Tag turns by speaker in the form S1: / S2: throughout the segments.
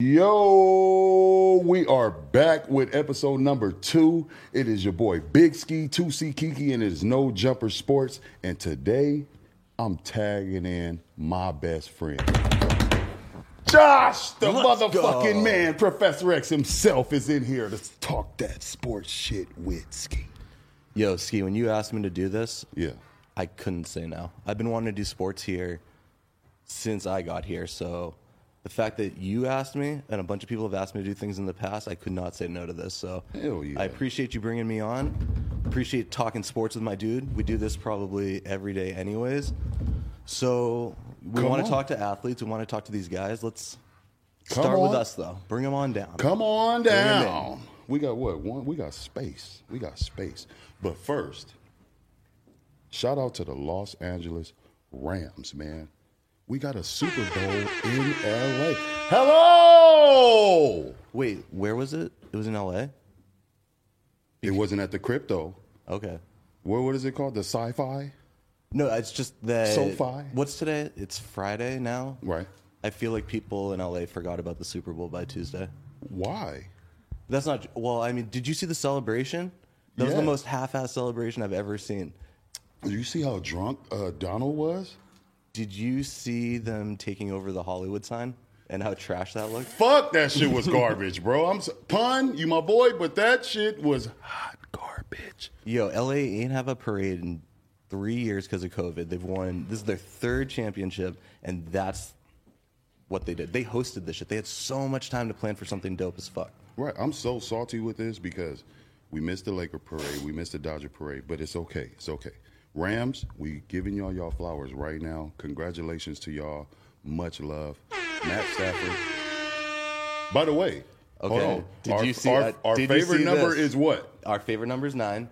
S1: Yo, we are back with episode number two. It is your boy Big Ski, 2C Kiki, and it is No Jumper Sports. And today, I'm tagging in my best friend. Josh, the
S2: Let's
S1: motherfucking
S2: go.
S1: man, Professor X himself is in here to talk that sports shit with Ski.
S2: Yo, Ski, when you asked me to do this,
S1: Yeah.
S2: I couldn't say no. I've been wanting to do sports here since I got here. So the fact that you asked me and a bunch of people have asked me to do things in the past, I could not say no to this. So
S1: Hell yeah.
S2: I appreciate you bringing me on. Appreciate talking sports with my dude. We do this probably every day, anyways. So we
S1: Come
S2: want
S1: on.
S2: to talk to athletes. We want to talk to these guys. Let's
S1: Come
S2: start with us, though. Bring them on down.
S1: Come on
S2: Bring 'em in.
S1: down. We got what? One. We got space. We got space. But first, shout out to the Los Angeles Rams, man. We got a Super Bowl in LA. Hello.
S2: Wait, where was it? It was in LA?
S1: It wasn't at the crypto.
S2: Okay.
S1: What what is it called? The sci-fi?
S2: No, it's just that.
S1: SoFi?
S2: What's today? It's Friday now.
S1: Right.
S2: I feel like people in LA forgot about the Super Bowl by Tuesday.
S1: Why?
S2: That's not. Well, I mean, did you see the celebration? That was
S1: Yeah.
S2: the most half-ass celebration I've ever seen.
S1: Did you see how drunk uh, Donald was?
S2: Did you see them taking over the Hollywood sign and how trash that looked?
S1: Fuck, that shit was garbage, bro. I'm so, pun, you my boy, but that shit was hot garbage.
S2: Yo, LA ain't have a parade in three years because of COVID. They've won. This is their third championship, and that's what they did. They hosted this shit. They had so much time to plan for something dope as fuck.
S1: Right. I'm so salty with this because we missed the Laker parade, we missed the Dodger parade, but it's okay. It's okay. Rams, we giving y'all y'all flowers right now. Congratulations to y'all. Much love. Matt Stafford. By the way, hold
S2: Okay.
S1: on.
S2: Did
S1: our,
S2: you see-
S1: our,
S2: uh,
S1: our
S2: did
S1: favorite
S2: see
S1: number
S2: this?
S1: is what?
S2: Our favorite number is nine.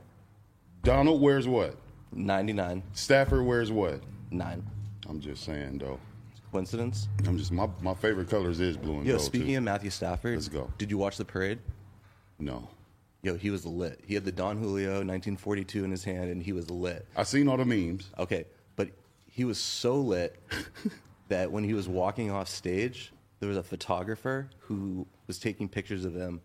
S1: Donald wears what?
S2: 99.
S1: Stafford wears what?
S2: Nine.
S1: I'm just saying though.
S2: Coincidence?
S1: I'm just my, my favorite colors is blue and
S2: Yo,
S1: gold.
S2: speaking
S1: too.
S2: of Matthew Stafford,
S1: Let's go.
S2: Did you watch the parade?
S1: no.
S2: Yo, he was lit. He had the Don Julio 1942 in his hand, and he was lit.
S1: I seen all the memes.
S2: Okay, but he was so lit that when he was walking off stage, there was a photographer who was taking pictures of him,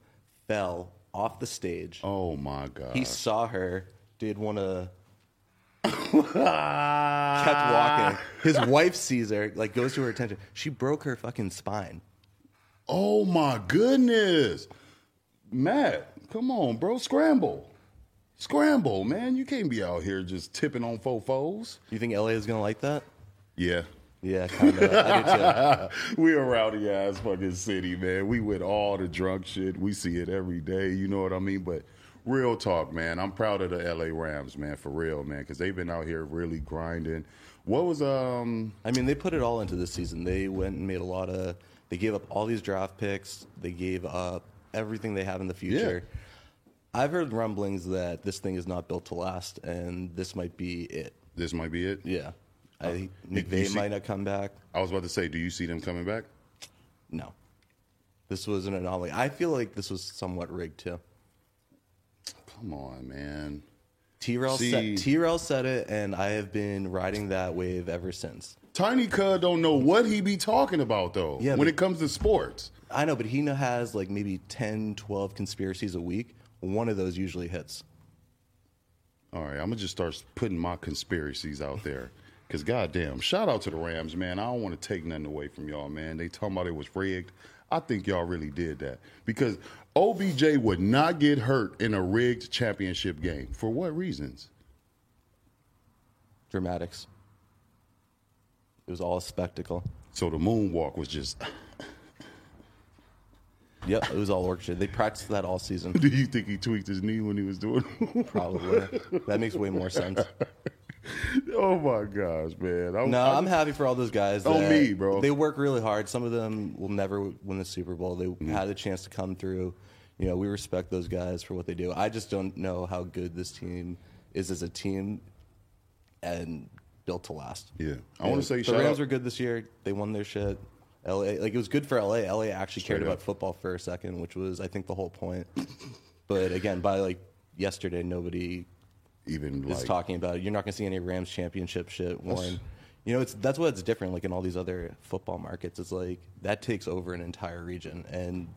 S2: fell off the stage.
S1: Oh my god.
S2: He saw her, did one of kept walking. His wife sees her, like goes to her attention. She broke her fucking spine.
S1: Oh my goodness. Matt, come on, bro. Scramble. Scramble, man. You can't be out here just tipping on fofos.
S2: You think LA is gonna like that?
S1: Yeah.
S2: Yeah, kind of. I do too.
S1: we a rowdy ass fucking city, man. We with all the drunk shit. We see it every day. You know what I mean? But real talk, man. I'm proud of the LA Rams, man, for real, man, because they've been out here really grinding. What was um
S2: I mean, they put it all into this season. They went and made a lot of. They gave up all these draft picks. They gave up everything they have in the future. Yeah. I've heard rumblings that this thing is not built to last, and this might be it.
S1: this might be it?
S2: Yeah, I uh, think
S1: you- you
S2: McVay
S1: see-
S2: might not come back.
S1: I was about to say, do you see them coming back?
S2: No, this was an anomaly. I feel like this was somewhat rigged too.
S1: Come on, man. See-
S2: said, T-Rail said it, and I have been riding that wave ever since.
S1: Tiny Cud don't know what he be talking about though.
S2: Yeah,
S1: when
S2: but-
S1: it comes to sports.
S2: I know, but he has like maybe 10, 12 conspiracies a week. One of those usually hits.
S1: All right, I'm gonna just start putting my conspiracies out there. Cause goddamn, shout out to the Rams, man. I don't want to take nothing away from y'all, man. They talking about it was rigged. I think y'all really did that because OBJ would not get hurt in a rigged championship game. For what reasons?
S2: Dramatics. It was all a spectacle.
S1: So the moonwalk was just.
S2: Yep, it was all orchestrated. They practiced that all season.
S1: Do you think he tweaked his knee when he was doing? it?
S2: Probably. that makes way more sense.
S1: oh my gosh, man! I,
S2: No,
S1: I-
S2: I'm happy for all those guys. Oh
S1: me, bro.
S2: They work really hard. Some of them will never win the Super Bowl. They
S1: Mm-hmm.
S2: had a chance to come through. You know, we respect those guys for what they do. I just don't know how good this team is as a team and built to last.
S1: Yeah, I want to say
S2: the
S1: shout
S2: Rams
S1: out.
S2: were good this year. They won their shit. LA, like it was good for LA. LA actually
S1: Straight
S2: cared
S1: up.
S2: about football for a second, which was I think the whole point. but again, by like yesterday, nobody
S1: even
S2: is
S1: like
S2: talking about it. You're not going to see any Rams championship shit worn. You know, it's that's what's different. Like in all these other football markets, it's like that takes over an entire region, and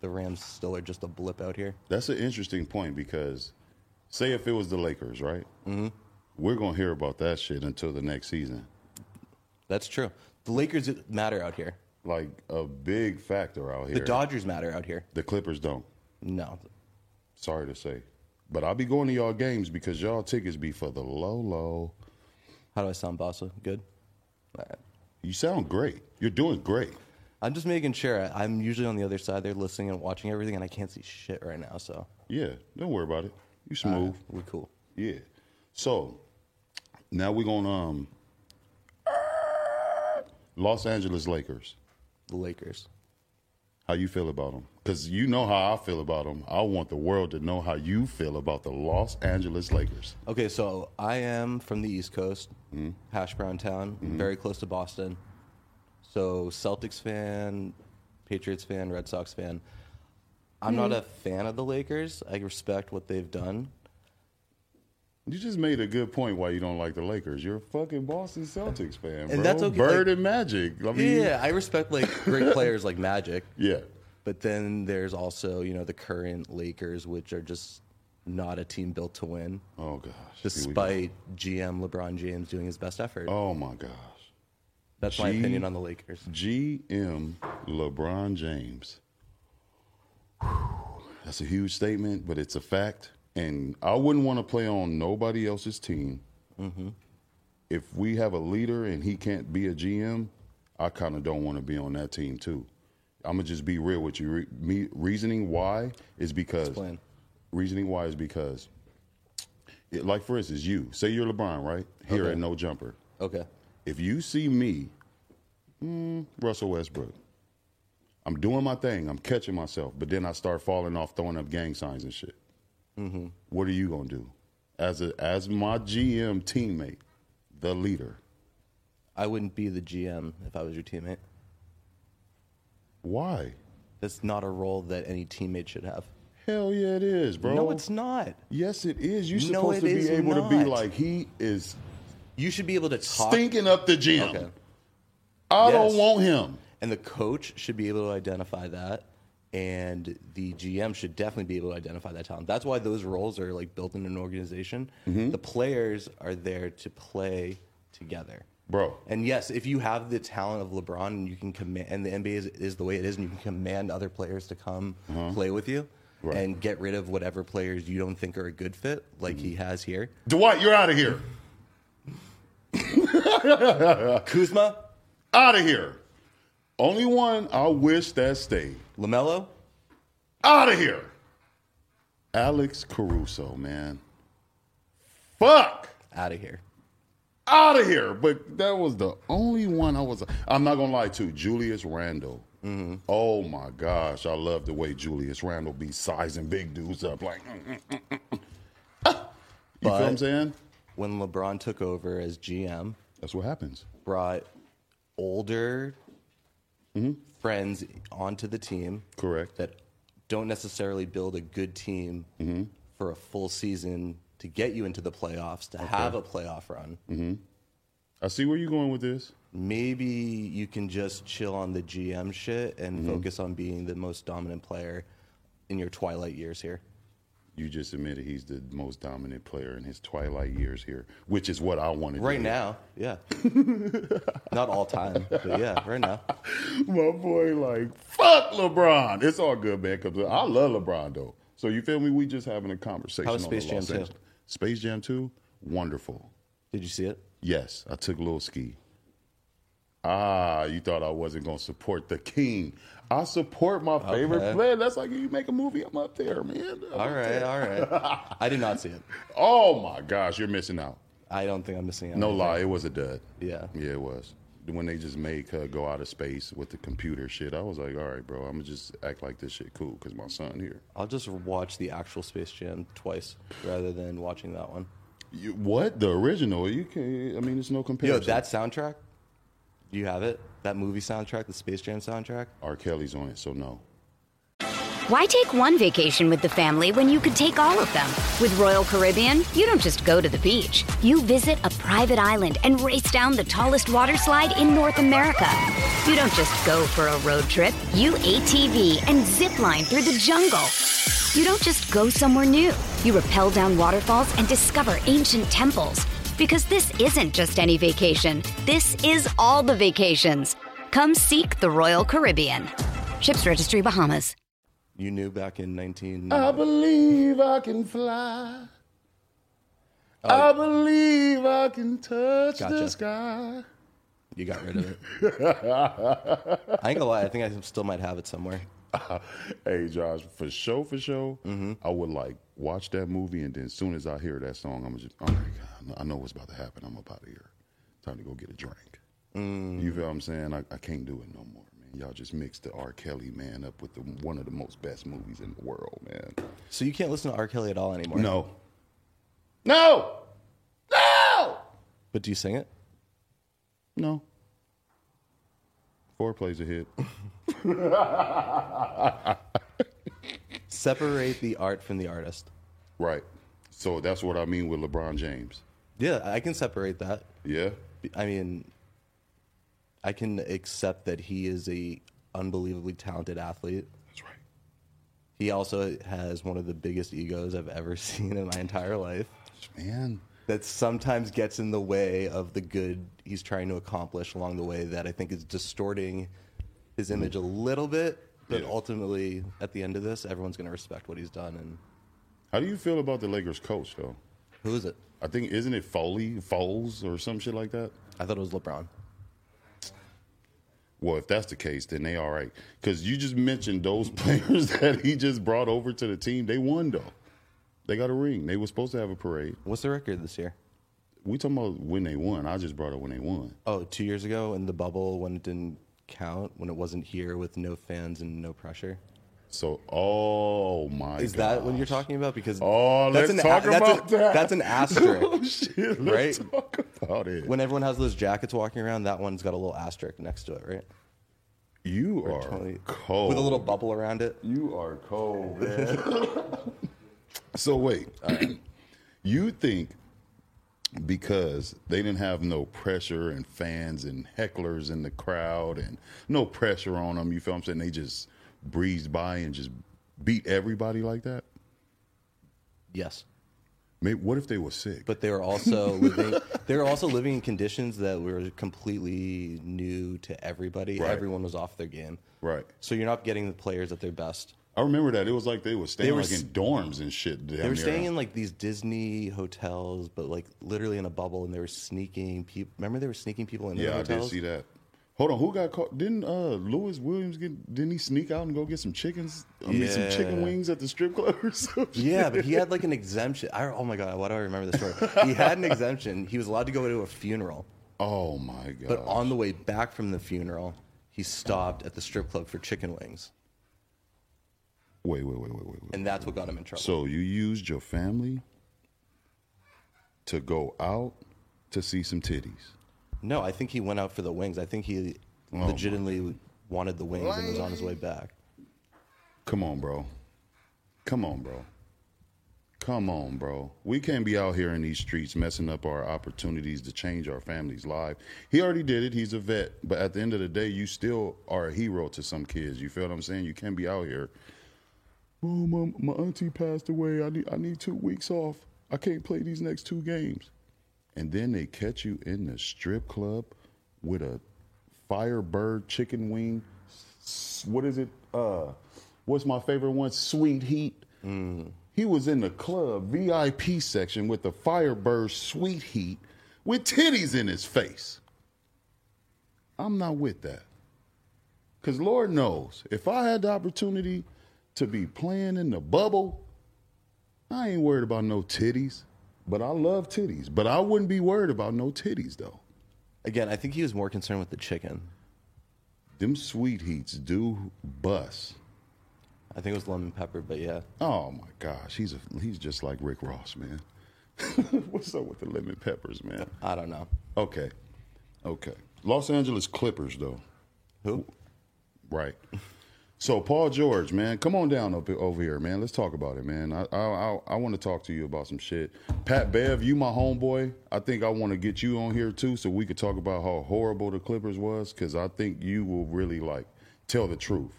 S2: the Rams still are just a blip out here.
S1: That's an interesting point because, say, if it was the Lakers, right? Mm-hmm. We're gonna hear about that shit until the next season.
S2: That's true. The Lakers matter out here.
S1: Like a big factor out here.
S2: The Dodgers matter out here.
S1: The Clippers don't.
S2: No,
S1: Sorry to say, but I'll be going to y'all games because y'all tickets be for the low low.
S2: how do I sound, Bossa? Good. Right.
S1: You sound great. You're doing great.
S2: I'm just making sure. I'm usually on the other side there, listening and watching everything, and I can't see shit right now. So
S1: Yeah, don't worry about it. You smooth.
S2: we're cool.
S1: Yeah. So now we're gonna um Los Angeles Lakers.
S2: The Lakers.
S1: How you feel about them? Because you know how I feel about them. I want the world to know how you feel about the Los Angeles Lakers.
S2: Okay, so I am from the East Coast, hmm? Hash Brown Town, hmm? very close to Boston. So Celtics fan, Patriots fan, Red Sox fan. I'm not hmm. a fan of the Lakers. I respect what they've done.
S1: You just made a good point why you don't like the Lakers. You're a fucking Boston Celtics fan, bro.
S2: And that's okay,
S1: Bird
S2: like-
S1: and Magic. I mean,
S2: Yeah, I respect like great players like Magic,
S1: yeah.
S2: but then there's also you know the current Lakers, which are just not a team built to win,
S1: Oh gosh. We go.
S2: despite GM LeBron James doing his best effort.
S1: Oh my gosh.
S2: That's my opinion on the Lakers.
S1: GM LeBron James. That's a huge statement, but it's a fact. And I wouldn't want to play on nobody else's team. If we have a leader and he can't be a GM, I kind of don't want to be on that team too. I'm gonna just be real with you. Re- me, reasoning why is because
S2: Explain.
S1: reasoning why is because, it, like for instance, you say you're LeBron, right? Here
S2: Okay.
S1: at No Jumper.
S2: Okay.
S1: If you see me, mm, Russell Westbrook, I'm doing my thing, I'm catching myself, but then I start falling off, throwing up gang signs and shit.
S2: Mm-hmm.
S1: What are you gonna do, as a as my GM teammate, the leader?
S2: I wouldn't be the GM if I was your teammate.
S1: Why?
S2: That's not a role that any teammate should have.
S1: Hell yeah, it is, bro.
S2: No, it's not.
S1: Yes, it is. You're
S2: No,
S1: supposed to be able to be like he is
S2: You should be able to talk.
S1: stinking up the gym.
S2: Okay.
S1: I don't want him.
S2: And the coach should be able to identify that. And the GM should definitely be able to identify that talent. That's why those roles are like built in an organization.
S1: Mm-hmm.
S2: The players are there to play together.
S1: Bro.
S2: And yes, if you have the talent of LeBron and you can command, and the NBA is, is the way it is, and you can command other players to come play with you
S1: Uh-huh. Right.
S2: and get rid of whatever players you don't think are a good fit, like
S1: Mm-hmm.
S2: he has here.
S1: Dwight, you're out of here.
S2: Kuzma,
S1: Out of here. Only one I wish that stayed.
S2: LaMelo,
S1: Out of here. Alex Caruso, man. Fuck.
S2: out of here.
S1: Out of here. But that was the only one I was. I'm not going to lie to Julius Randle. Oh my gosh. I love the way Julius Randle be sizing big dudes up. Like, mm, mm, mm, you feel what I'm saying?
S2: When LeBron took over as GM,
S1: That's what happens.
S2: brought older friends onto the team
S1: Correct.
S2: that don't necessarily build a good team
S1: Mm-hmm.
S2: for a full season to get you into the playoffs, to have a playoff run.
S1: Mm-hmm. I see where you're going with this.
S2: Maybe you can just chill on the GM shit and
S1: Mm-hmm.
S2: focus on being the most dominant player in your twilight years here.
S1: You just admitted he's the most dominant player in his twilight years here, which is what I wanted.
S2: Right
S1: to
S2: now, yeah. Not all time, but yeah, right now.
S1: My boy, like, fuck LeBron. It's all good, man. Cause I love LeBron though. So you feel me? We just having a conversation.
S2: Space Jam 2?
S1: Space Jam 2, wonderful.
S2: Did you see it?
S1: Yes, I took a little ski. Ah, you thought I wasn't gonna support the king. I support my favorite
S2: Okay.
S1: player. That's like you make a movie, I'm up there, man. I'm
S2: All right, all right. I did not see it.
S1: Oh my gosh, you're missing out.
S2: I don't think I'm missing out.
S1: No lie, it was a dud.
S2: Yeah.
S1: Yeah, it was. When they just made her go out of space with the computer shit, I was like, all right, bro, I'm gonna just act like this shit cool because my son here.
S2: I'll just watch the actual Space Jam twice rather than watching that one.
S1: You, what the original? You can. I mean, it's no comparison.
S2: Yo, that soundtrack. Do you have it? That movie soundtrack, the Space Jam soundtrack.
S1: R. Kelly's on it, so no.
S3: Why take one vacation with the family when you could take all of them? With Royal Caribbean, you don't just go to the beach. You visit a private island and race down the tallest water slide in North America. You don't just go for a road trip. You ATV and zip line through the jungle. You don't just go somewhere new. You rappel down waterfalls and discover ancient temples. Because this isn't just any vacation. This is all the vacations. Come seek the Royal Caribbean. Ships Registry Bahamas.
S2: You knew back in 19.
S1: I believe I can fly. I believe I can touch the
S2: Gotcha.
S1: sky.
S2: You got rid of it. I ain't gonna lie. I think I still might have it somewhere.
S1: hey, Josh, for sure, for sure,
S2: Mm-hmm.
S1: I would like watch that movie, and then as soon as I hear that song, I'm just, oh my god, I know what's about to happen. I'm up out of here. Time to go get a drink.
S2: Mm.
S1: You feel what I'm saying? I, I can't do it no more, man. Y'all just mixed the R. Kelly man up with the, one of the most best movies in the world, man.
S2: So you can't listen to R. Kelly at all anymore.
S1: No, no, no,
S2: But do you sing it?
S1: no. Four plays a hit.
S2: Separate the art from the artist.
S1: right. So that's what I mean with LeBron James.
S2: Yeah, I can separate that.
S1: Yeah.
S2: I mean, I can accept that he is a unbelievably talented athlete.
S1: That's right.
S2: He also has one of the biggest egos I've ever seen in my entire life.
S1: Man.
S2: That sometimes gets in the way of the good he's trying to accomplish along the way. That I think is distorting his mm-hmm. image a little bit. But
S1: Yeah.
S2: ultimately, at the end of this, everyone's going to respect what he's done. And
S1: How do you feel about the Lakers coach though?
S2: who is it?
S1: I think isn't it Foley, Foles, or some shit like that?
S2: I thought it was LeBron.
S1: Well, if that's the case, then they all right. Because you just mentioned those players that he just brought over to the team. They won though. They got a ring. They were supposed to have a parade.
S2: What's the record this year?
S1: We talking about when they won. I just brought up when they won.
S2: Oh, two years ago in the bubble when it didn't count, when it wasn't here with no fans and no pressure.
S1: So, oh my.
S2: Is that what you're talking about? Because
S1: Oh,
S2: that's
S1: let's
S2: an
S1: talk
S2: that's
S1: about
S2: a-
S1: that.
S2: That's an oh, asterisk.
S1: Oh shit! Let's
S2: Right?
S1: talk about it.
S2: when everyone has those jackets walking around, that one's got a little asterisk next to it, right?
S1: you are
S2: Totally-
S1: cold
S2: With a little bubble around it.
S1: You are cold, man. so wait, you think because they didn't have no pressure and fans and hecklers in the crowd and no pressure on them, you feel what I'm saying? They just breezed by and just beat everybody like that.
S2: Yes.
S1: Maybe what if they were sick?
S2: But they were also living they were also living in conditions that were completely new to everybody.
S1: Right.
S2: Everyone was off their game.
S1: right.
S2: So you're not getting the players at their best.
S1: I remember that it was like they were staying
S2: They were
S1: like in dorms and shit.
S2: They were staying in like these Disney hotels, but like literally in a bubble, and they were sneaking people. Remember, they were sneaking people in
S1: Yeah,
S2: the
S1: I did see that. Hold on, who got caught? Didn't uh Lewis Williams get? Didn't he sneak out and go get some chickens? I mean, some chicken
S2: Yeah.
S1: wings at the strip club or something.
S2: Yeah, but he had like an exemption. I, oh my god, why do I remember this story? He had an exemption. He was allowed to go to a funeral,
S1: Oh my god!
S2: but on the way back from the funeral, he stopped at the strip club for chicken wings,
S1: wait, wait, wait, wait, wait, wait.
S2: and that's what got him in trouble.
S1: So you used your family to go out to see some titties.
S2: No, I think he went out for the wings. I think he
S1: Oh
S2: legitimately wanted the wings and was on his way back.
S1: Come on, bro. Come on, bro. Come on, bro. We can't be out here in these streets messing up our opportunities to change our family's life. He already did it. He's a vet. But at the end of the day, you still are a hero to some kids. You feel what I'm saying? You can't be out here Oh, my, my auntie passed away. I need, I need two weeks off. I can't play these next two games. And then they catch you in the strip club with a Firebird chicken wing. What is it? Uh, what's my favorite one? Sweet Heat. He was in the club VIP section with the Firebird Sweet Heat with titties in his face. I'm not with that. Because Lord knows, if I had the opportunity to be playing in the bubble, I ain't worried about no titties. But I love titties. But I wouldn't be worried about no titties, though.
S2: Again, I think he was more concerned with the chicken.
S1: Them sweet heats do bust.
S2: I think it was lemon pepper, but yeah.
S1: Oh my gosh, he's a, he's just like Rick Ross, man. What's up with the lemon peppers, man?
S2: I don't know.
S1: Okay, okay. Los Angeles Clippers, though.
S2: Who?
S1: Right. So Paul George, man, come on down up over here, man. Let's talk about it, man. I I I, want to talk to you about some shit. Pat Bev, you my homeboy. I think I want to get you on here too, so we could talk about how horrible the Clippers was, because I think you will really like tell the truth.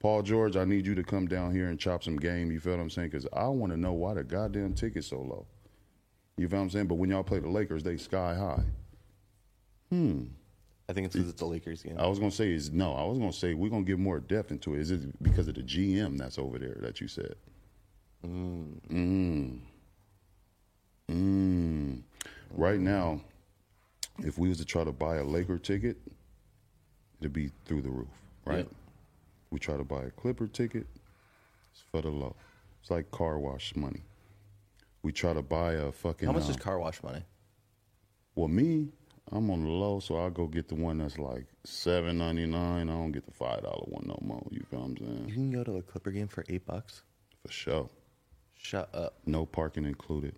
S1: Paul George, I need you to come down here and chop some game. You feel what I'm saying? Because I want to know why the goddamn ticket's so low. You feel what I'm saying? But when y'all play the Lakers, they sky high. Hmm.
S2: I think it's because it's a Lakers game.
S1: I was gonna say is no. I was gonna say we're gonna get more depth into it. Is it because of the GM that's over there that you said? Mm. Mm. Right now, if we was to try to buy a Laker ticket, it'd be through the roof, right?
S2: Yep.
S1: We try to buy a Clipper ticket, it's for the low. It's like car wash money. We try to buy a fucking.
S2: How much is car wash money?
S1: well, me, I'm on the low, so I'll go get the one that's like seven ninety nine. I don't get the five dollar one no more. You feel what I'm saying?
S2: You can go to a Clipper game for eight bucks.
S1: For sure.
S2: Shut up.
S1: No parking included.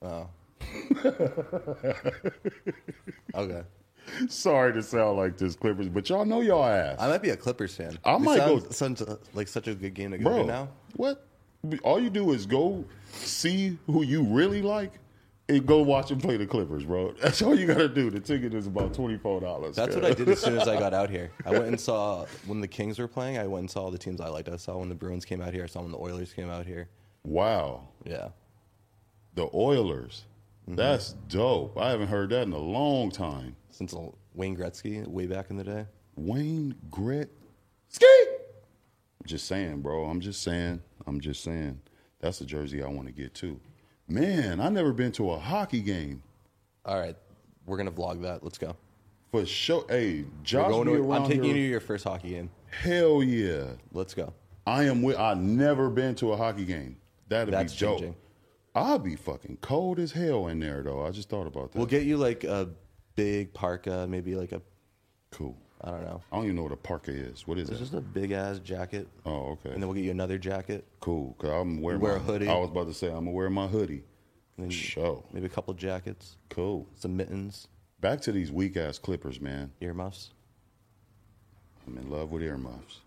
S2: Oh. okay.
S1: Sorry to sound like this, Clippers, but y'all know y'all ass.
S2: I might be a Clippers fan.
S1: I might go-
S2: sounds, sounds uh, like such a good game to go
S1: Bro,
S2: to now.
S1: what? All you do is go see who you really like and go watch them play the Clippers, bro. That's all you gotta do. The ticket is about twenty four dollars.
S2: That's what I did as soon as I got out here. I went and saw when the Kings were playing. I went and saw all the teams I liked. I saw when the Bruins came out here. I saw when the Oilers came out here.
S1: Wow,
S2: Yeah.
S1: the Oilers.
S2: Mm-hmm.
S1: That's dope. I haven't heard that in a long time.
S2: Since Wayne Gretzky way back in the day.
S1: Wayne Gretzky. Just saying, bro. I'm just saying. I'm just saying. That's the jersey I want to get too. Man, I never been to a hockey game.
S2: All right, we're gonna vlog that. Let's go.
S1: For sure. Hey,
S2: We're
S1: Josh
S2: going
S1: be
S2: to,
S1: around
S2: I'm taking
S1: here.
S2: you to your first hockey game.
S1: Hell yeah.
S2: Let's go.
S1: I am with I never been to a hockey game. That'd
S2: That's
S1: be dope.
S2: changing.
S1: I'll be fucking cold as hell in there though. I just thought about that.
S2: We'll get you like a big parka, maybe like a
S1: cool.
S2: I don't know.
S1: I don't even know what a parka is. What is
S2: It's
S1: it?
S2: just a big ass jacket,
S1: Oh, okay.
S2: and then we'll get you another jacket,
S1: cool. Cause I'm wearing
S2: wear
S1: my
S2: a hoodie.
S1: I was about to say I'm gonna wear my hoodie.
S2: and then
S1: Show.
S2: maybe a couple jackets,
S1: Cool.
S2: some mittens,
S1: Back to these weak ass clippers, man.
S2: earmuffs,
S1: I'm in love with earmuffs.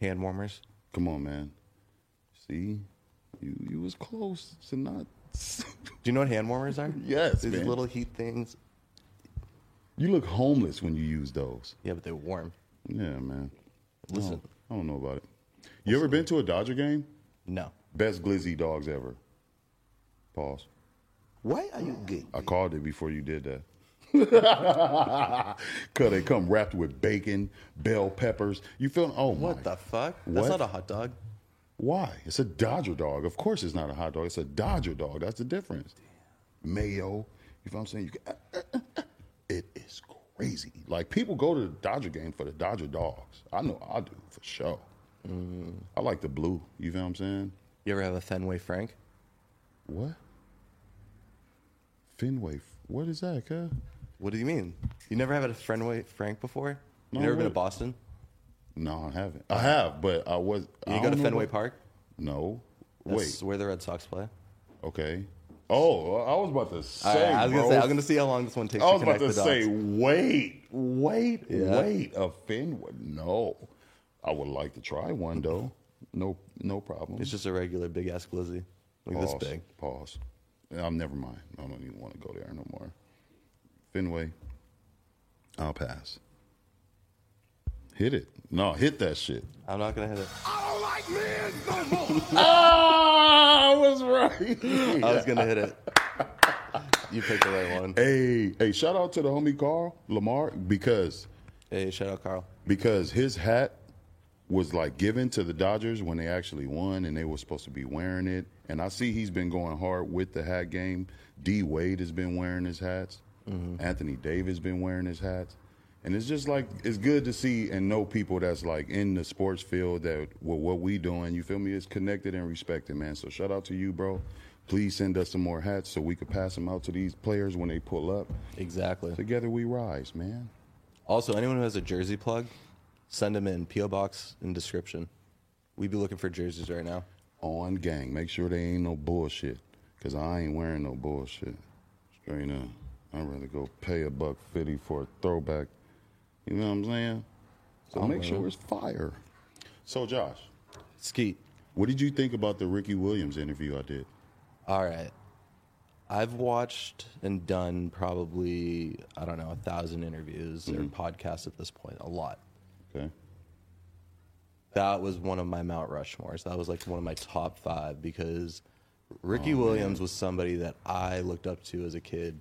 S2: hand warmers.
S1: Come on, man. See, you you was close to not.
S2: Do you know what hand warmers are?
S1: Yes,
S2: These
S1: man.
S2: little heat things.
S1: You look homeless when you use those.
S2: Yeah, but they're warm.
S1: Yeah, man.
S2: Listen.
S1: I don't know about it. You ever been to a Dodger game?
S2: No.
S1: Best glizzy dogs ever. Pause.
S2: Why are you gay?
S1: I called it before you did that. Cause they come wrapped with bacon, bell peppers. You feel? Oh my!
S2: What the fuck?
S1: What?
S2: That's not a hot dog.
S1: Why? It's a Dodger dog. Of course, it's not a hot dog. It's a Dodger dog. That's the difference. Mayo. You feel what I'm saying? You can, it is crazy. Like people go to the Dodger game for the Dodger dogs. I know I do for sure. Mm. I like the blue. You feel what I'm saying?
S2: You ever have a Fenway Frank?
S1: What? Fenway. What is that, cuz?
S2: What do you mean? You never had a Fenway Frank before? You
S1: No,
S2: never been to? Boston?
S1: No, I haven't. I have, but I was.
S2: You
S1: I
S2: go to Fenway
S1: what-
S2: Park?
S1: No.
S2: That's
S1: Wait.
S2: where the Red Sox play.
S1: Okay. Oh, I was about to say.
S2: Right, I was gonna say I'm gonna see how long this one takes
S1: I
S2: to
S1: was about
S2: connect
S1: to say, wait, wait,
S2: Yeah.
S1: wait. A Fenway? No. I would like to try one though. No, no problem.
S2: It's just a regular big ass glizzy, like
S1: Pause.
S2: this big.
S1: Pause. I'm never mind. I don't even want to go there no more. Fenway. I'll pass. Hit it. No, hit that shit.
S2: I'm not gonna hit it.
S4: I don't like men no more.
S1: ah, I was right.
S2: I was gonna hit it. You picked the right one.
S1: Hey, hey, shout out to the homie Carl Lamar because
S2: Hey, shout out Carl.
S1: because his hat was like given to the Dodgers when they actually won and they were supposed to be wearing it. And I see he's been going hard with the hat game. D Wade has been wearing his hats. Anthony Davis has been wearing his hats. And it's just like it's good to see and know people that's like in the sports field that well, what we doing, you feel me, is connected and respected, man. So shout out to you, bro. Please send us some more hats so we could pass them out to these players when they pull up.
S2: Exactly.
S1: Together we rise, man.
S2: Also, anyone who has a jersey plug, send them in. PO box in description. We be looking for jerseys right now.
S1: on gang. Make sure they ain't no bullshit. Cause I ain't wearing no bullshit. Straight up. I'd rather go pay a buck fifty for a throwback. You know what I'm saying? So
S2: I'll
S1: make sure it's fire. So Josh,
S2: Skeet.
S1: what did you think about the Ricky Williams interview I did?
S2: All right. I've watched and done probably I don't know a thousand interviews or mm-hmm. podcasts at this point. A lot.
S1: Okay.
S2: That was one of my Mount Rushmores. That was like one of my top five because Ricky oh, Williams was somebody that I looked up to as a kid.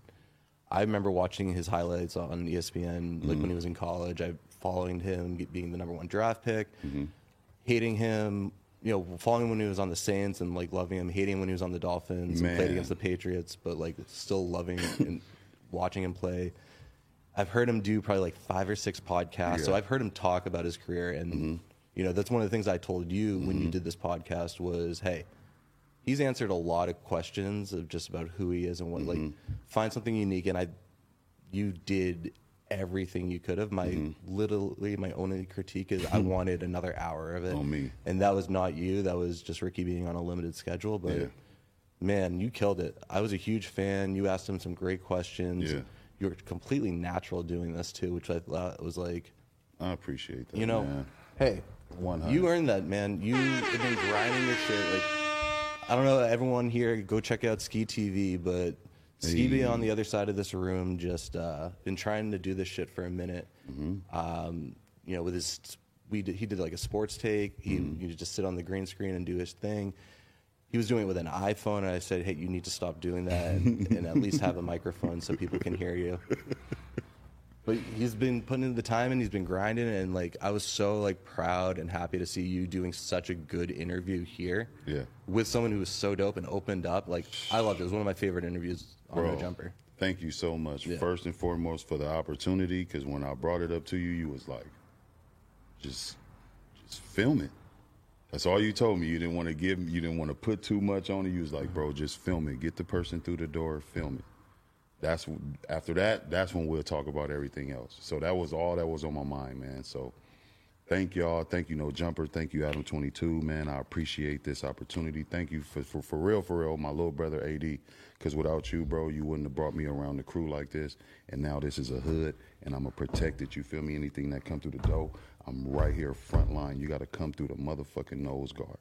S2: I remember watching his highlights on ESPN, like when he was in college. I following him being the number one draft pick, mm-hmm. hating him, you know, following him when he was on the Saints and like loving him, hating him when he was on the Dolphins and played against the Patriots, but like still loving and watching him play. I've heard him do probably like five or six podcasts. So I've heard him talk about his career, and mm-hmm. you know that's one of the things I told you when you mm-hmm. did this podcast was, hey, he's answered a lot of questions of just about who he is and what like mm-hmm. find something unique. And I, you did everything you could have. My mm-hmm. literally my only critique is I wanted another hour of it.
S1: On me.
S2: and that was not you. That was just Ricky being on a limited schedule, but.
S1: Yeah.
S2: Man, you killed it. I was a huge fan. You asked him some great questions.
S1: Yeah.
S2: You were completely natural doing this too, which I thought was like,
S1: I appreciate that.
S2: you know,
S1: man.
S2: hey,
S1: 100.
S2: you earned that, man. You have been grinding your shit. Like, I don't know, everyone here, go check out Ski TV, but Ski on the other side of this room just uh, been trying to do this shit for a minute.
S1: Mm-hmm.
S2: Um, you know, with his, we did, he did like a sports take. He,
S1: Mm-hmm.
S2: just sit on the green screen and do his thing. He was doing it with an iPhone, and I said, "Hey, you need to stop doing that, and, and at least have a microphone so people can hear you." But he's been putting in the time and he's been grinding and like I was so like proud and happy to see you doing such a good interview here.
S1: Yeah.
S2: With someone who was so dope and opened up. Like I loved it. It was one of my favorite interviews on
S1: Bro,
S2: No Jumper.
S1: Thank you so much.
S2: Yeah.
S1: First and foremost for the opportunity, because when I brought it up to you, you was like, just, just film it. That's all you told me. You didn't want to give, you didn't want to put too much on it. You was like, bro, just film it. Get the person through the door, film it. That's after that. That's when we'll talk about everything else. So that was all that was on my mind, man. So thank y'all. Thank you, No Jumper. Thank you, Adam Twenty Two, man. I appreciate this opportunity. Thank you for for, for real, for real, my little brother AD. Because without you, bro, you wouldn't have brought me around the crew like this. And now this is a hood, and I'm a protected. You feel me? Anything that come through the door, I'm right here front line. You got to come through the motherfucking nose guard.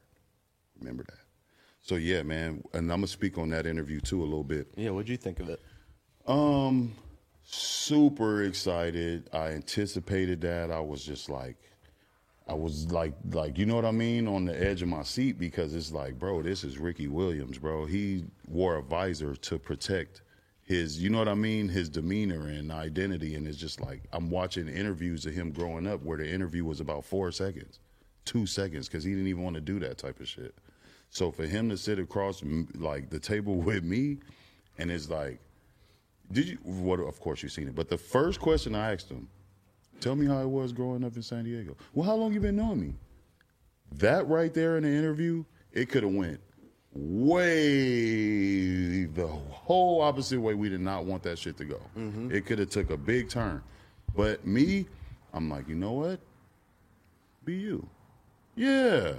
S1: Remember that. So yeah, man, and I'm gonna speak on that interview too a little bit.
S2: Yeah, what'd you think of it?
S1: Um, super excited. I anticipated that. I was just like, I was like, like you know what I mean, on the edge of my seat because it's like, bro, this is Ricky Williams, bro. He wore a visor to protect his, you know what I mean, his demeanor and identity, and it's just like I'm watching interviews of him growing up where the interview was about four seconds, two seconds, because he didn't even want to do that type of shit. So for him to sit across like the table with me, and it's like. Did you? What? Of course you've seen it. But the first question I asked him, "Tell me how it was growing up in San Diego." Well, how long you been knowing me? That right there in the interview, it could have went way the whole opposite way. We did not want that shit to go. Mm-hmm. It could have took a big turn. But me, I'm like, you know what? Be you. Yeah.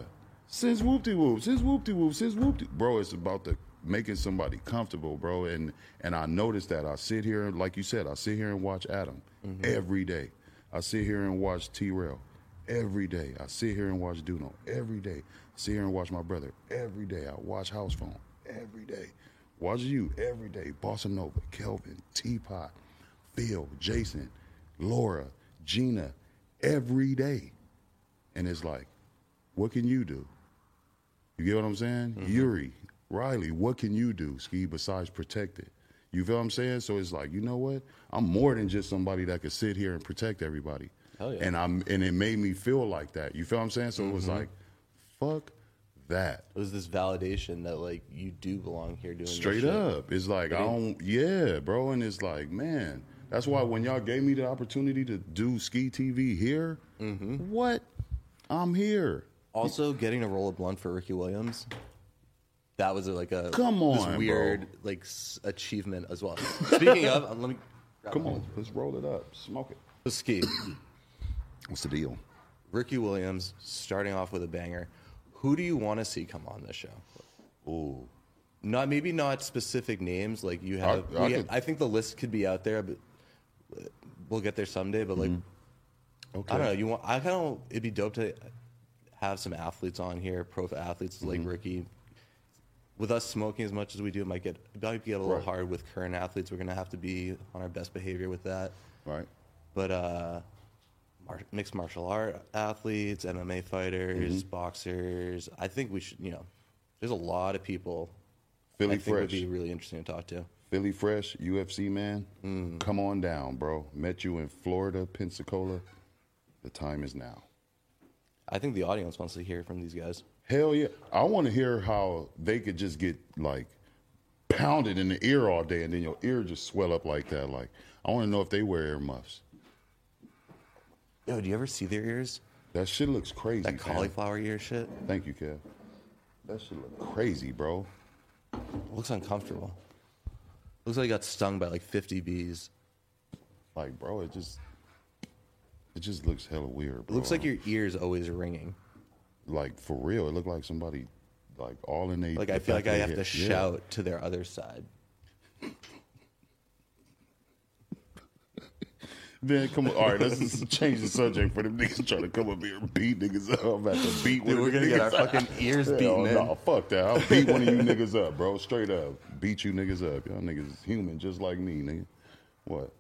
S1: Since whoopty whoop, since whoopty whoop, since whoopty. Bro, it's about the making somebody comfortable, bro. And and I noticed that. I sit here like you said, I sit here and watch Adam every day. I sit here and watch T Rail every day. I sit here and watch Duno every day. I sit here and watch my brother every day. I watch House Phone every day. Watch you every day. Bossa Nova, Kelvin, Teapot, Phil, Jason, Laura, Gina, every day. And it's like, what can you do? You get what I'm saying?
S2: Mm-hmm.
S1: Yuri, Riley, what can you do, Ski, besides protect it? You feel what I'm saying? So it's like, you know what? I'm more than just somebody that could sit here and protect everybody.
S2: Hell yeah.
S1: And I'm and it made me feel like that. You feel what I'm saying? So it was
S2: Mm-hmm.
S1: like, fuck that.
S2: It was this validation that like you do belong here doing this
S1: Straight up. It's like I don't yeah, bro. And it's like, man, that's why when y'all gave me the opportunity to do ski TV here,
S2: Mm-hmm.
S1: what? I'm here.
S2: Also, getting to roll a blunt for Ricky Williams, that was like a
S1: Come
S2: this
S1: on, bro.
S2: weird like s- achievement as well. Speaking of, um, let me
S1: Come on, let's roll it up. Smoke it.
S2: the ski.
S1: What's the deal?
S2: Ricky Williams starting off with a banger. Who do you want to see come on this show?
S1: Ooh.
S2: Not maybe not specific names like you have.
S1: I- I
S2: we-
S1: could-
S2: I think the list could be out there, but uh, we'll get there someday. But like,
S1: Okay.
S2: I don't know. You want? I kind of. It'd be dope to have some athletes on here, pro athletes like
S1: Mm-hmm.
S2: Ricky. With us smoking as much as we do, it might get it might get a little
S1: Right.
S2: hard with current athletes. We're gonna have to be on our best behavior with that.
S1: Right.
S2: But uh, mar- mixed martial art athletes, MMA fighters,
S1: Mm-hmm.
S2: boxers. I think we should. You know, there's a lot of people.
S1: Philly
S2: I think would
S1: Fresh.
S2: be really interesting to talk to.
S1: Philly Fresh, UFC man.
S2: Mm.
S1: Come on down, bro. Met you in Florida, Pensacola. The time is now.
S2: I think the audience wants to hear from these guys.
S1: Hell yeah. I want to hear how they could just get like pounded in the ear all day and then your ear just swell up like that. Like, I want to know if they wear earmuffs.
S2: Yo, do you ever see their ears?
S1: That shit looks crazy.
S2: That cauliflower ear shit
S1: Thank you, Kev. That shit look crazy, bro.
S2: looks uncomfortable. Looks like you got stung by like 50 bees.
S1: Like, bro, it just it just looks hella weird,
S2: It looks like your ears always ringing.
S1: Like for real. It looked like somebody like all in they
S2: Like I feel like I have to.
S1: Yeah.
S2: shout to their other side.
S1: Then come on. All right, let's just change the subject for them niggas trying to come up here and beat niggas up. I'm about to beat one
S2: Dude,
S1: of
S2: we're gonna get our
S1: up.
S2: fucking ears
S1: Hell
S2: beaten.
S1: No, fuck that. I'll beat one of you niggas up, bro. Straight up. Beat you niggas up. Y'all niggas is human just like me, nigga. What?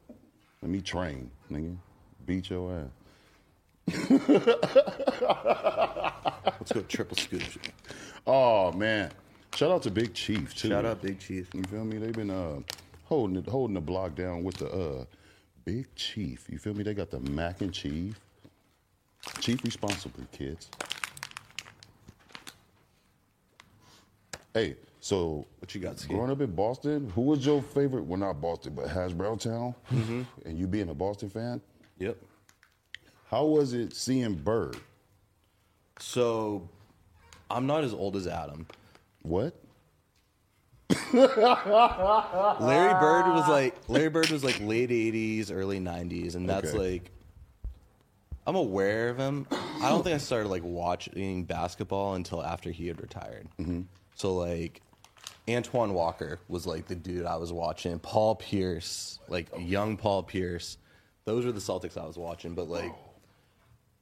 S1: Let me train, nigga. Beat your ass.
S2: Let's go triple scoop.
S1: Oh man. Shout out to Big Chief too.
S2: Shout out Big Chief.
S1: You feel me? They've been uh holding it, holding the block down with the uh Big Chief. You feel me? They got the mac and cheese. Chief responsibly, kids. Hey, so
S2: What you got, Ski?
S1: growing up in Boston, who was your favorite? Well, not Boston, but Hash Brown Town.
S2: Mm-hmm.
S1: And you being a Boston fan,
S2: Yep.
S1: How was it seeing Bird?
S2: So, I'm not as old as Adam.
S1: What?
S2: Larry Bird was like Larry Bird was like late '80s, early '90s, and that's
S1: Okay.
S2: like I'm aware of him. I don't think I started like watching basketball until after he had retired. Mm-hmm. So like Antoine Walker was like the dude I was watching. Paul Pierce, like young Paul Pierce, those were the Celtics I was watching. But like,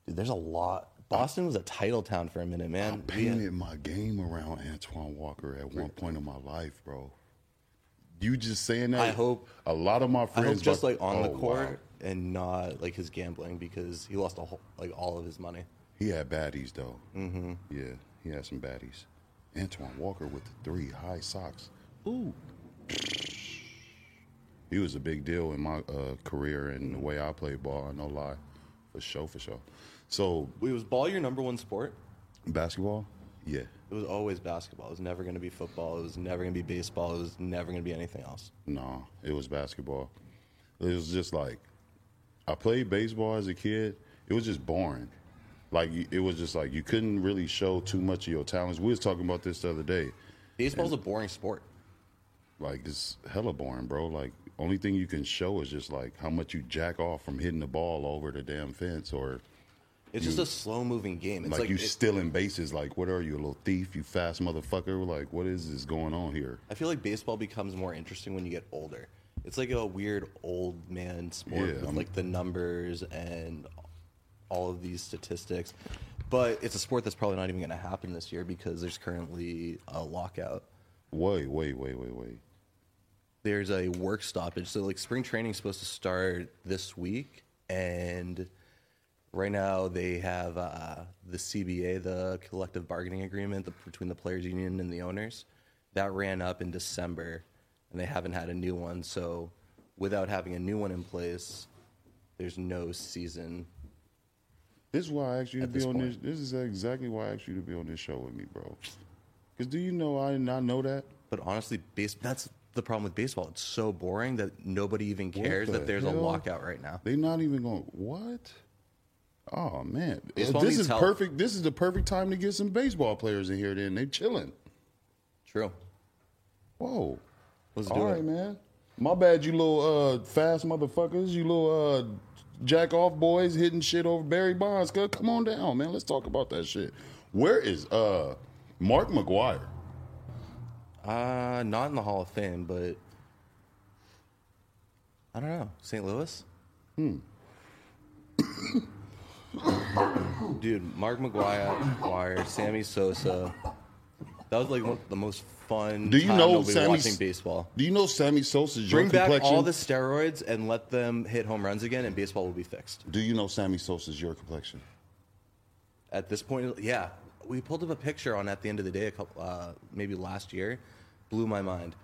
S2: dude, there's a lot. Boston was a title town for a minute, man. We-
S1: painted my game around Antoine Walker at one point in my life, bro. You just saying that?
S2: I hope-
S1: a lot of my
S2: I
S1: friends
S2: just like on the
S1: oh,
S2: court
S1: wow.
S2: and not like his gambling because he lost whole, like all of his money.
S1: He had baddies though. Mm-hmm. Yeah, he had some baddies. Antoine Walker with the three high socks. Ooh. He was a big deal in my uh, career and the way I played ball. No lie, for sure, for sure. So
S2: Wait, was ball your number one sport?
S1: basketball, yeah.
S2: It was always basketball. It was never going to be football. It was never going to be baseball. It was never going to be anything else.
S1: No, it was basketball. It was just like I played baseball as a kid. It was just boring. Like you- it was just like you couldn't really show too much of your talents. We was talking about this the other day.
S2: Baseball's a boring sport.
S1: Like it's hella boring, bro. Like only thing you can show is just like how much you jack off from hitting the ball over the damn fence or
S2: It's just a slow moving game. It's
S1: like,
S2: like,
S1: you stealing bases. Like what are you, a little thief? You fast motherfucker? Like what is this going on here?
S2: I feel like baseball becomes more interesting when you get older. It's like a weird old man sport
S1: Yeah,
S2: with
S1: I'm-
S2: like the numbers and all of these statistics. But it's a sport that's probably not even going to happen this year because there's currently a lockout.
S1: Wait, wait, wait, wait, wait.
S2: there's a work stoppage. So like spring training is supposed to start this week, and Right now, they have uh, the CBA, the collective bargaining agreement the, between the players' union and the owners. That ran up in December, and they haven't had a new one. So, without having a new one in place, there's no season.
S1: This is why I asked you to be on
S2: point.
S1: this. This is exactly why I asked you to be on this show with me, bro. Because do you know I did not know that?
S2: But honestly, base, that's the problem with baseball. It's so boring that nobody even cares that there's a lockout right now.
S1: They're not even going. What? Oh man,
S2: Baseball
S1: this is
S2: help.
S1: perfect. This is the perfect time to get some baseball players in here. Then they're chilling.
S2: True.
S1: Whoa.
S2: Let's
S1: All
S2: do
S1: right,
S2: it.
S1: man. My bad, you little uh, fast motherfuckers. You little uh, jack off boys hitting shit over Barry Bonds. Come on down, man. Let's talk about that shit. Where is uh, Mark McGwire?
S2: Uh, not in the Hall of Fame, but I don't know. St. Louis? Hmm. Dude, Mark McGwire, Sammy Sosa. That was like one of the most fun.
S1: Do you
S2: time
S1: know Sammy
S2: watching baseball?
S1: Do you know Sammy Sosa's your
S2: Bring back
S1: complexion?
S2: all the steroids and let them hit home runs again, and baseball will be fixed.
S1: Do you know Sammy Sosa's your complexion?
S2: At this point, yeah, we pulled up a picture on at the end of the day, a couple, uh, maybe last year, blew my mind.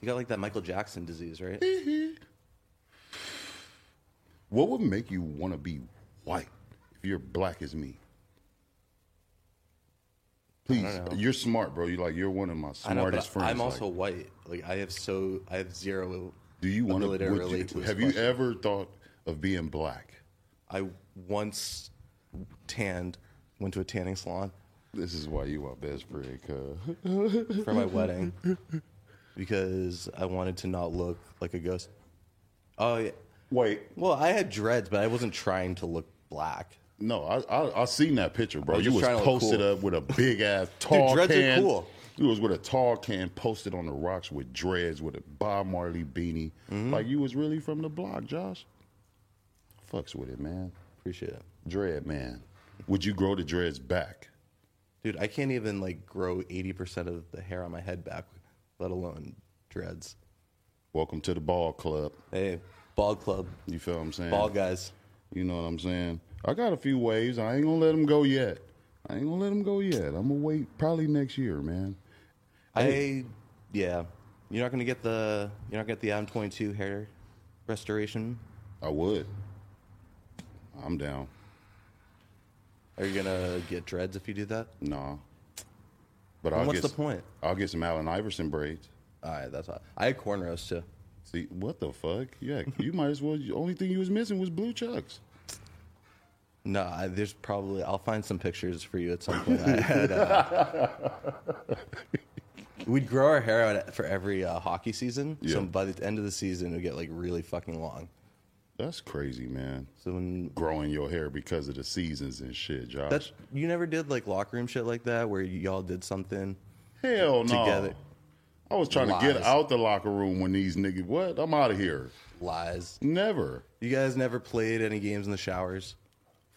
S2: You got like that Michael Jackson disease, right?
S1: What would make you want to be white you're black as me? Please, you're smart, bro. You're like you're one of my
S2: I know,
S1: smartest
S2: but
S1: friends.
S2: I'm also
S1: Like,
S2: white. Like I have so I have zero.
S1: do you want
S2: to relate to?
S1: Have you
S2: question.
S1: ever thought of being black?
S2: I once tanned, went to a tanning salon
S1: This is why you my best friend, cuz.
S2: for my wedding because I wanted to not look like a ghost. Oh yeah.
S1: Wait,
S2: Well, I had dreads, but I wasn't trying to look black.
S1: No, I I, I seen that picture, bro. You was
S2: trying to look
S1: posted
S2: cool.
S1: up with a big ass tall Dude,
S2: dreads are
S1: can.
S2: cool.
S1: You was with a tall can posted on the rocks with dreads with a Bob Marley beanie.
S2: Mm-hmm.
S1: Like you was really from the block, Josh. Fucks with it, man.
S2: Appreciate it.
S1: Dread man. Would you grow the dreads back?
S2: Dude, I can't even like grow 80% of the hair on my head back, let alone dreads.
S1: Welcome to the ball club.
S2: Hey, ball club,
S1: You feel what I'm saying?
S2: Ball guys.
S1: You know what I'm saying? I got a few waves. I ain't gonna let them go yet. I ain't gonna let them go yet. I'm gonna wait probably next year, man.
S2: I, yeah, you're not gonna get the you're not gonna get the M22 hair restoration.
S1: I would. I'm down.
S2: Are you gonna get dreads if you do that?
S1: Nah. But I'll
S2: what's
S1: get
S2: the point?
S1: I'll get some Allen Iverson braids.
S2: All right, that's all. I had cornrows too.
S1: See what the fuck? Yeah, you might as well. The only thing you was missing was blue chucks.
S2: No, I, there's probably I'll find some pictures for you at some point. I had, uh, we'd grow our hair out for every uh, hockey season. So by the end of the season, it would get like really fucking long.
S1: That's crazy, man.
S2: So when
S1: Growing your hair because of the seasons and shit, Josh.
S2: that you never did like locker room shit like that, where y'all did something.
S1: Hell no.
S2: together.
S1: I was trying to get out the locker room when these niggas. What? I'm out of here.
S2: Lies.
S1: Never.
S2: You guys never played any games in the showers.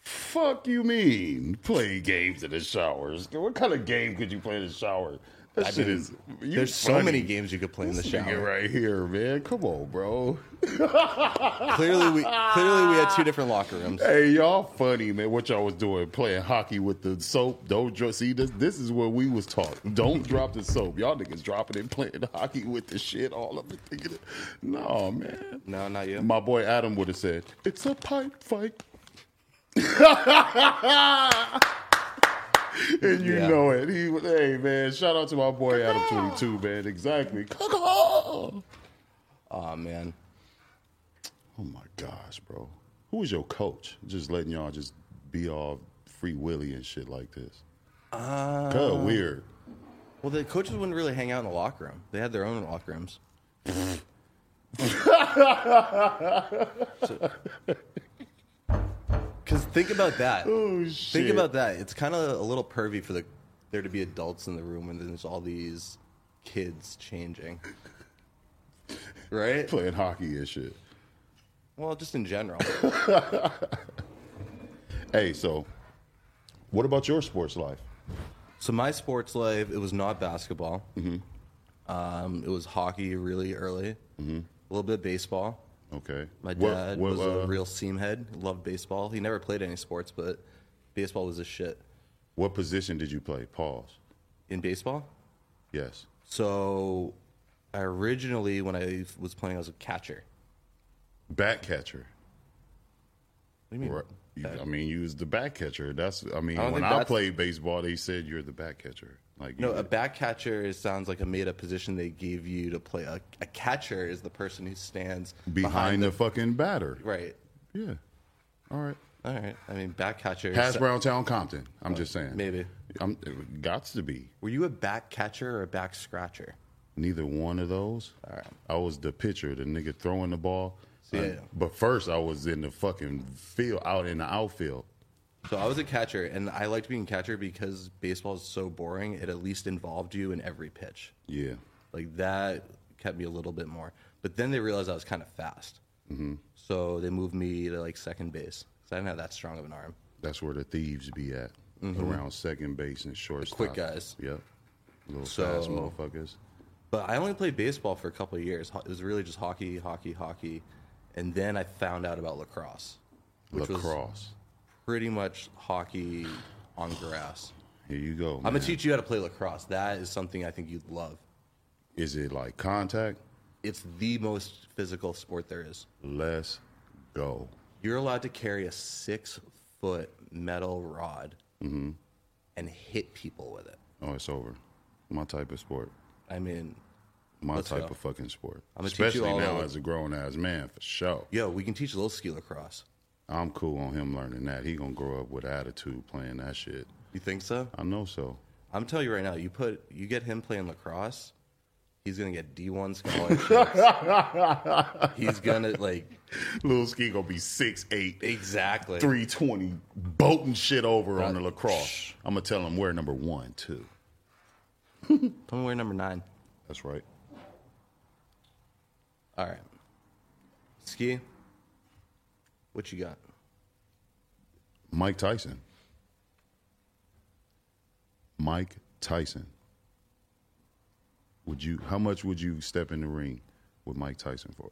S1: Fuck you mean? Play games in the showers? What kind of game could you play in the shower? That
S2: I
S1: shit
S2: mean,
S1: is.
S2: There's so many games you could play in the
S1: This
S2: shower.
S1: right here, man. Come on, bro.
S2: Clearly, we clearly we had two different locker rooms.
S1: Hey, y'all funny, man. What y'all was doing? Playing hockey with the soap. Don't dro- see this. This is what we was taught. Don't drop the soap. Y'all niggas dropping and playing hockey with the shit all of it. No, man.
S2: No, not you.
S1: My boy Adam would have said, "It's a pipe fight." and you
S2: Yeah.
S1: know it. He, hey man, shout out to my boy Adam Twenty Two, man. Exactly. Oh
S2: man.
S1: Oh my gosh, bro. Who was your coach? Just letting y'all just be all free willy and shit like this. Uh, Kinda weird.
S2: well the coaches wouldn't really hang out in the locker room. They had their own locker rooms. Because think about that.
S1: Oh shit.
S2: Think about that. It's kind of a little pervy for the there to be adults in the room and then there's all these kids changing. Right?
S1: playing hockey and shit.
S2: Well, just in general.
S1: Hey, so what about your sports life?
S2: So my sports life, it was not basketball. Um, it was hockey really early. A little bit of baseball.
S1: Okay.
S2: My
S1: What-
S2: dad
S1: what,
S2: was
S1: uh,
S2: a real seam head. Loved baseball. He never played any sports, but baseball was his shit.
S1: What position did you play? Pause.
S2: In baseball,
S1: Yes.
S2: so I originally when I was playing, I was a catcher.
S1: Back catcher.
S2: What do you mean?
S1: Right. You- I mean, you was the back catcher. That's. I mean,
S2: I don't
S1: when
S2: think
S1: I
S2: that's-
S1: played baseball, they said you're the back catcher. Like
S2: No, a back catcher is- sounds like a made up position they gave you to play. A, a catcher is the person who stands
S1: behind the, fucking batter.
S2: Right.
S1: Yeah. All right.
S2: All right. I mean, back catcher.
S1: Pass
S2: so-
S1: Browntown Compton. I'm just saying.
S2: maybe.
S1: I'm. It gots to be.
S2: Were you a back catcher or a back scratcher?
S1: Neither one of those.
S2: All right.
S1: I was the pitcher, the nigga throwing the ball.
S2: Yeah.
S1: Uh, but first, I was in the fucking field, out in the outfield.
S2: So I was a catcher, and I liked being catcher because baseball is so boring. It at least involved you in every pitch.
S1: Yeah.
S2: Like that kept me a little bit more. But then they realized I was kind of fast, mm-hmm. so they moved me to like second base because I didn't have that strong of an arm.
S1: That's where the thieves be at, around second base and shortstop.
S2: quick guys.
S1: Yep. Little
S2: So-
S1: fast motherfuckers.
S2: But I only played baseball for a couple of years. It was really just hockey, hockey, hockey, and then I found out about lacrosse, which was
S1: Lacrosse.
S2: Pretty much hockey on grass.
S1: Here you go.
S2: I'm
S1: man.
S2: gonna teach you how to play lacrosse. That is something I think you'd love.
S1: Is it like contact?
S2: It's the most physical sport there is.
S1: Let's go.
S2: You're allowed to carry a six foot metal rod
S1: Mm-hmm.
S2: and hit people with it.
S1: Oh, it's over. My type of sport.
S2: I mean,
S1: My
S2: Let's
S1: type
S2: go.
S1: of fucking sport.
S2: I'm gonna teach you
S1: Especially
S2: all
S1: now as a grown ass man, for sure.
S2: yo, we can teach a little ski lacrosse.
S1: I'm cool on him learning that. He gonna grow up with attitude playing that shit.
S2: You think so?
S1: I know so.
S2: I'm telling you right now, you put you get him playing lacrosse, he's gonna get D1 scholarships. he's gonna like
S1: Little ski gonna be six eight,
S2: exactly.
S1: 320, boating shit over on the lacrosse. I'm gonna tell him we're number one too.
S2: Tell me where number nine.
S1: That's right.
S2: All right, ski. What you got?
S1: Mike Tyson. Mike Tyson. Would you? How much would you step in the ring with Mike Tyson for?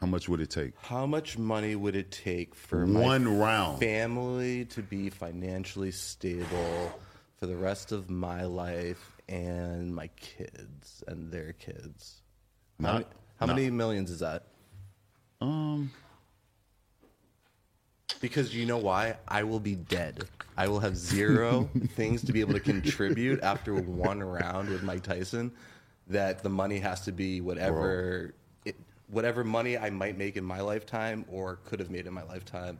S1: How much would it take?
S2: How much money would it take for my
S1: One round.
S2: family to be financially stable for the rest of my life and my kids and their kids? How,
S1: Not-
S2: many, how
S1: no.
S2: many millions is that?
S1: Um,
S2: Because you know why? I will be dead. I will have zero things to be able to contribute after one round with Mike Tyson. That the money has to be whatever, it, whatever money I might make in my lifetime or could have made in my lifetime,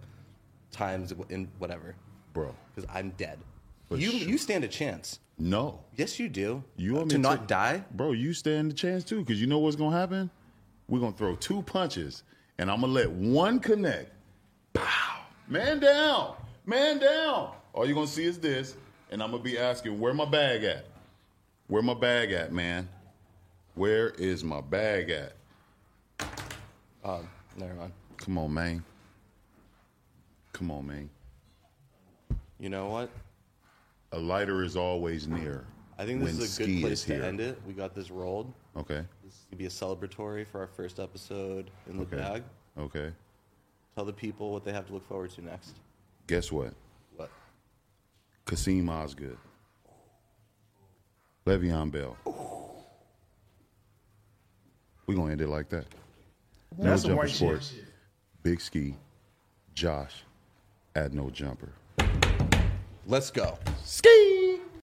S2: times in whatever.
S1: bro.
S2: Because I'm dead.
S1: But
S2: you
S1: sh-
S2: you stand a chance.
S1: No.
S2: Yes, you do.
S1: You want me
S2: to
S1: me
S2: not die?
S1: bro? You stand a chance too, because you know what's gonna happen. We're gonna throw two punches, and I'm gonna let one connect. Pow! Man down, man down. All you're gonna see is this, and I'm gonna be asking, "Where my bag at? Where my bag at, man? Where is my bag at?
S2: Um, never mind.
S1: Come on, man. Come on, man.
S2: You know what?
S1: A lighter is always near.
S2: I think this
S1: when
S2: is a good place
S1: is
S2: to end it. We got this rolled.
S1: Okay.
S2: This is gonna be a celebratory for our first episode in the
S1: Okay.
S2: bag.
S1: Okay.
S2: Tell the people what they have to look forward to next.
S1: Guess what?
S2: What?
S1: Kassim Osgood. Le'Veon Bell. We're going to end it like that. No
S4: That's some
S1: Jumper
S4: white shit.
S1: Sports. Big Ski. Josh. At No Jumper.
S2: Let's go.
S1: Ski!